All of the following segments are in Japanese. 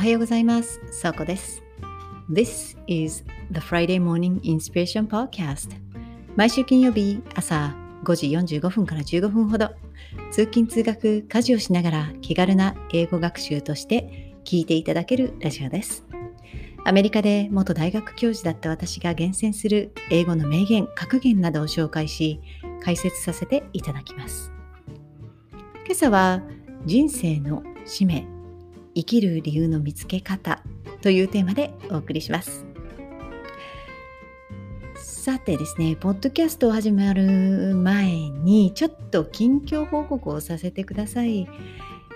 はようございます。さこです。This is the Friday Morning Inspiration Podcast. 毎週金曜日朝5時45分から15分ほど、通勤通学、家事をしながら気軽な英語学習として聞いていただけるラジオです。アメリカで元大学教授だった私が厳選する英語の名言、格言などを紹介し、解説させていただきます。今朝は人生の使命、生きる理由の見つけ方というテーマでお送りします。さてですね、ポッドキャストを始まる前にちょっと近況報告をさせてください。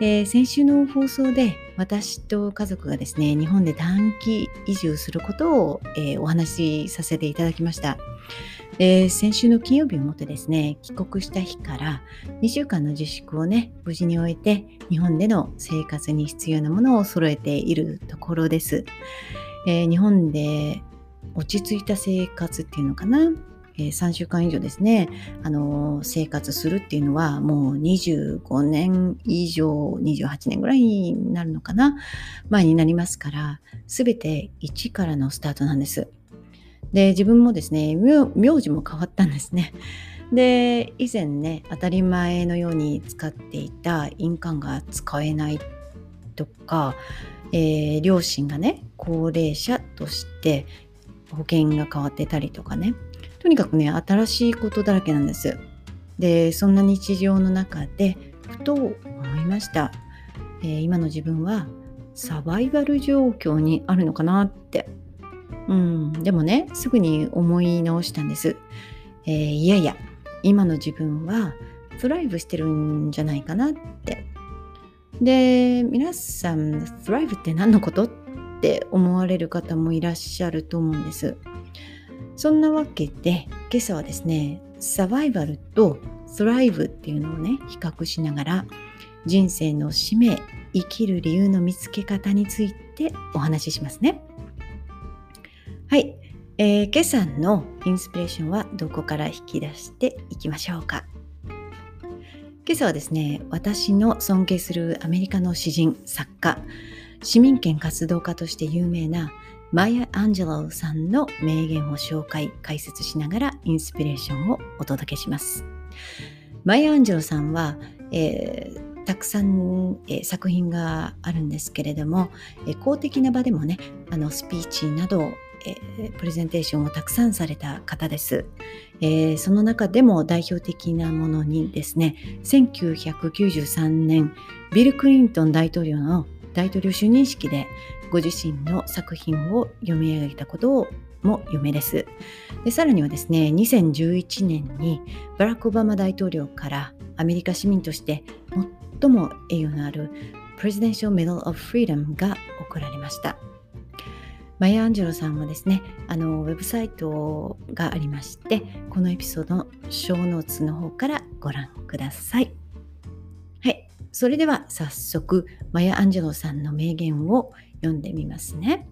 えー先週の放送で私と家族がですね、日本で短期移住することを、えーお話しさせていただきました。で先週の金曜日をもってですね、帰国した日から2週間の自粛をね、無事に終えて、日本での生活に必要なものを揃えているところです。えー日本で落ち着いた生活っていうのかな、えー3週間以上ですね、あのー生活するっていうのはもう25年以上、28年ぐらいになるのかな、前になりますから、すべて一からのスタートなんです。で、自分もですね、名字も変わったんですね。で、以前ね、当たり前のように使っていた印鑑が使えないとか、えー両親がね、高齢者として保険が変わってたりとかね、とにかくね、新しいことだらけなんです。で、そんな日常の中で、ふと思いました。えー今の自分はサバイバル状況にあるのかなって。うん、でもね、すぐに思い直したんです。えーいやいや、今の自分はスライブしてるんじゃないかなって。で、皆さん、スライブって何のことって思われる方もいらっしゃると思うんです。そんなわけで、今朝はですね、サバイバルとスライブっていうのをね、比較しながら、人生の使命、生きる理由の見つけ方についてお話ししますね。はい、えー今朝のインスピレーションはどこから引き出していきましょうか？今朝はですね、私の尊敬するアメリカの詩人、作家、市民権活動家として有名なマヤ・アンジェロさんの名言を紹介、解説しながらインスピレーションをお届けします。マヤ・アンジェロさんは、えーたくさん、えー作品があるんですけれども、えー公的な場でもね、あのスピーチなど、プレゼンテーションをたくさんされた方です。えーその中でも代表的なものにですね、1993年、ビル・クリントン大統領の大統領就任式でご自身の作品を読み上げたことも有名です。でさらにはですね、2011年にバラック・オバマ大統領からアメリカ市民として最も栄誉のある Presidential Medal of Freedom が贈られました。マヤ・アンジェロさんはですね、あのウェブサイトがありまして、このエピソードの小ノーツの方からご覧ください。はい、それでは早速、マヤ・アンジェロさんの名言を読んでみますね。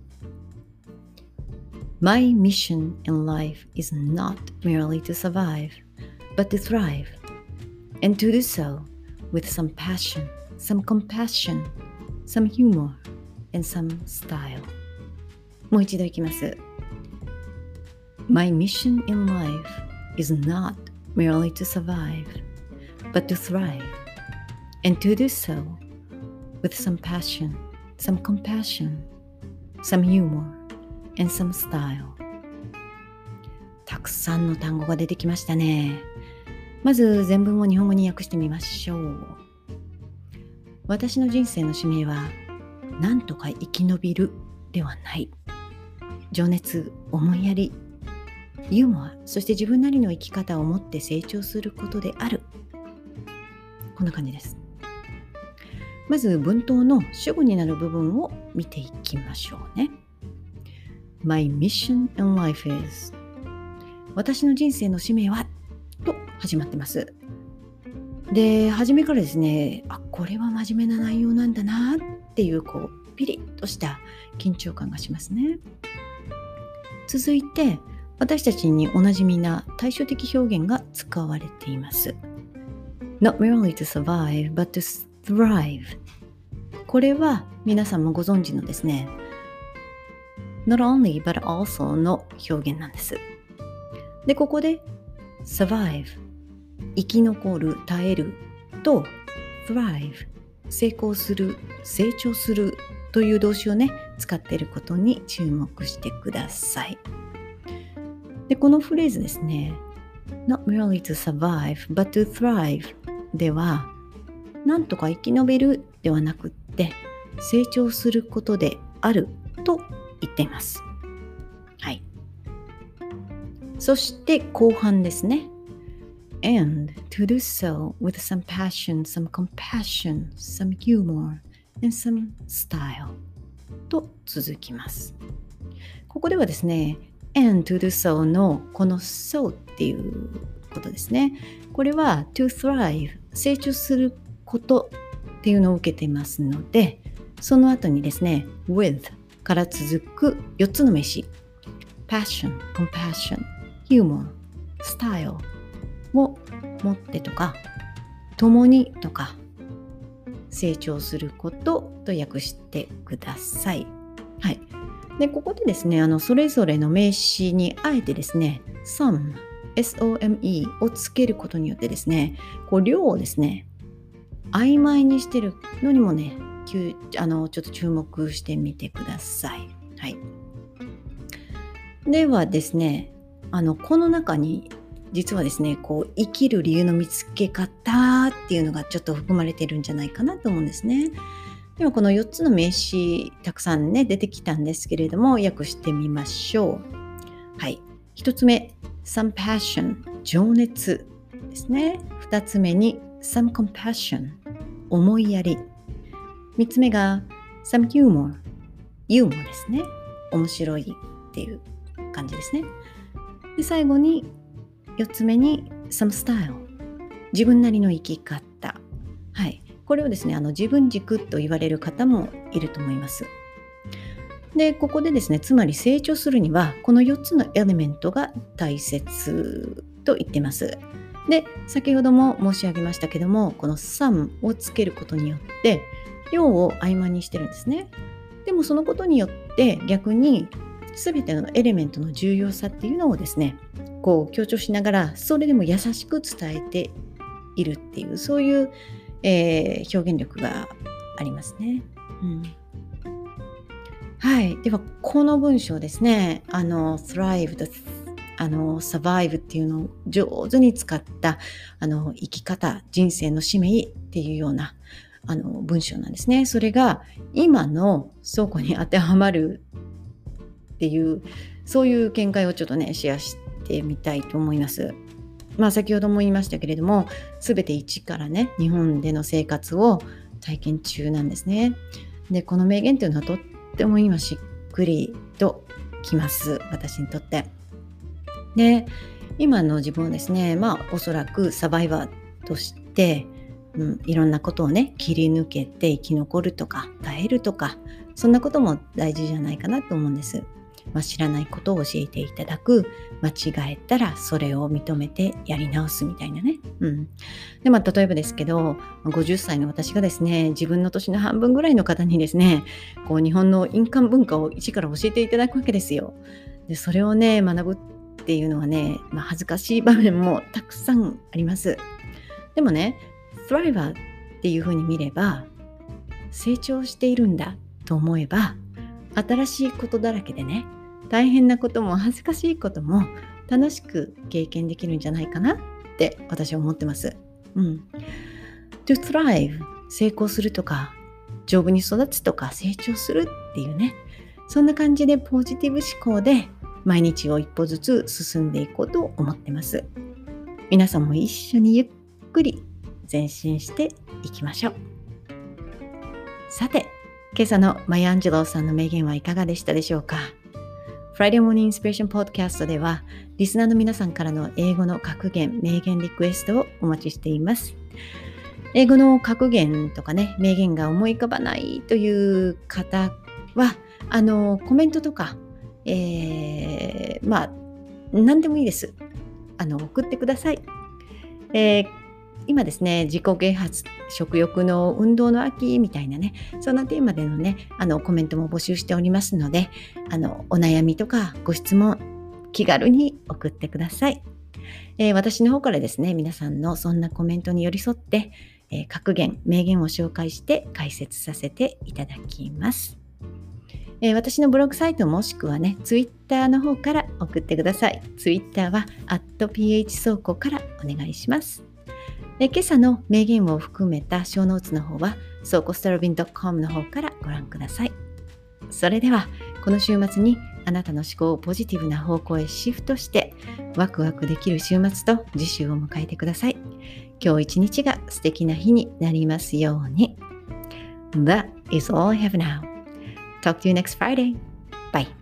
My mission in life is not merely to survive, but to thrive, and to do so with some passion, some compassion, some humor, and some style. もう一度いきます。My mission in life is not merely to survive, but to thrive, and to do so with some passion, some compassion, some humor, and some style. たくさんの単語が出てきましたね。まず全文を日本語に訳してみましょう。私の人生の使命は、なんとか生き延びるではない。情熱、思いやり、ユーモア、そして自分なりの生き方を持って成長することである。こんな感じです。まず文頭の主語になる部分を見ていきましょうね。My mission in life is 私の人生の使命はと始まってます。で、初めからですね、あ、これは真面目な内容なんだなっていう、こう、ピリッとした緊張感がしますね。続いて、私たちにおなじみな対照的表現が使われています。Not merely to survive, but to thrive. これは皆さんもご存知のですね not only but also の表現なんです。で、ここで survive 生き残る、耐えると thrive 成功する、成長するという動詞をね、使っていることに注目してください。で、このフレーズですね、not merely to survive but to thrive では、なんとか生き延びるではなくって、成長することであると言っています。はい。そして後半ですね。and to do so with some passion, some compassion, some humor, and some style と続きます。ここではですね、and to do so のこの so っていうことですね。これは to thrive 成長することっていうのを受けていますので、その後にですね、with から続く4つの飯 passion, compassion, humor, style を持ってとか共にとか成長することと訳してください。はい。で、ここでですね、あの、それぞれの名詞にあえてですね、some, some をつけることによってですね、こう、量をですね、曖昧にしてるのにもね、あの、ちょっと注目してみてください。はい。ではですね、あの、この中に実はですねこう生きる理由の見つけ方っていうのがちょっと含まれてるんじゃないかなと思うんですね。ではこの4つの名詞たくさんね出てきたんですけれども訳してみましょう。はい。1つ目 some passion 情熱ですね。2つ目に some compassion 思いやり。3つ目が some humor ユーモアですね。面白いっていう感じですね。で最後に4つ目に some style 自分なりの生き方。はい。これをですねあの自分軸と言われる方もいると思います。でここでですねつまり成長するにはこの4つのエレメントが大切と言ってます。で先ほども申し上げましたけどもこの some をつけることによって量を曖昧にしてるんですね。でもそのことによって逆に全てのエレメントの重要さっていうのをですねこう強調しながらそれでも優しく伝えているっていうそういう、えー、表現力がありますね。うんはい。では、この文章ですね。あの、thrive と、あの、survive っていうのを上手に使った、あの、生き方、人生の使命っていうような、あの、文章なんですね。それが、今の倉庫に当てはまるっていう、そういう見解をちょっとね、シェアしてみたいと思います。まあ先ほども言いましたけれども、すべて一からね、日本での生活を体験中なんですね。で、この名言というのはとっても今しっくりときます。私にとって。で、今の自分はですね、まあおそらくサバイバーとして、うん、いろんなことをね、切り抜けて生き残るとか、耐えるとか、そんなことも大事じゃないかなと思うんです。まあ、知らないことを教えていただく間違えたらそれを認めてやり直すみたいなね。うん、でまあ例えばですけど50歳の私がですね自分の年の半分ぐらいの方にですねこう日本の印鑑文化を一から教えていただくわけですよ。でそれをね学ぶっていうのはね、まあ、恥ずかしい場面もたくさんあります。でもね Thriver っていうふうに見れば成長しているんだと思えば新しいことだらけでね大変なことも恥ずかしいことも楽しく経験できるんじゃないかなって私は思ってます。うん。to thrive 成功するとか丈夫に育つとか成長するっていうねそんな感じでポジティブ思考で毎日を一歩ずつ進んでいこうと思ってます。皆さんも一緒にゆっくり前進していきましょう。さて、今朝のマヤアンジェローさんの名言はいかがでしたでしょうか？Friday Morning Inspiration Podcast ではリスナーの皆さんからの英語の格言、名言リクエストをお待ちしています。英語の格言とかね、名言が思い浮かばないという方は、あの、コメントとか、えー、まあ、何でもいいです。あの、送ってください。えー今ですね自己啓発食欲の運動の秋みたいなねそんなテーマでのねあのコメントも募集しておりますのであのお悩みとかご質問気軽に送ってください、えー、私の方からですね皆さんのそんなコメントに寄り添って、えー、格言名言を紹介して解説させていただきますえー、私のブログサイトもしくはね、ツイッターの方から送ってください。ツイッターは、phsoko 倉庫からお願いします。え今朝の名言を含めた小ノーツの方は、倉庫スタロビン .com の方からご覧ください。それでは、この週末にあなたの思考をポジティブな方向へシフトして、ワクワクできる週末と次週を迎えてください。今日一日が素敵な日になりますように。That is all I have now. Talk to you next Friday. Bye.